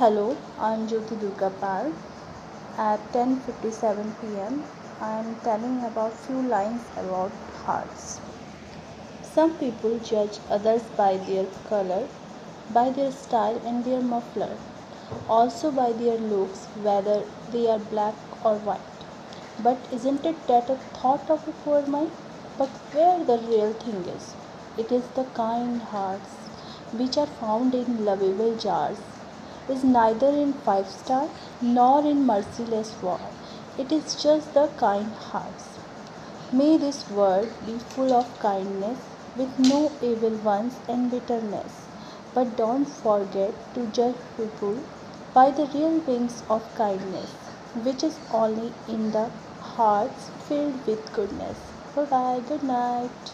Hello, I'm Jyoti Durgapal. At 10:57 p.m., I am telling about few lines about hearts. Some people judge others by their color, by their style and their muffler, also by their looks, whether they are black or white. But isn't it that a thought of a poor mind? But where the real thing is, it is the kind hearts which are found in lovable jars is neither in five star nor in merciless war. It is just the kind hearts. May this world be full of kindness with no evil ones and bitterness. But don't forget to judge people by the real wings of kindness, which is only in the hearts filled with goodness. Bye bye, good night.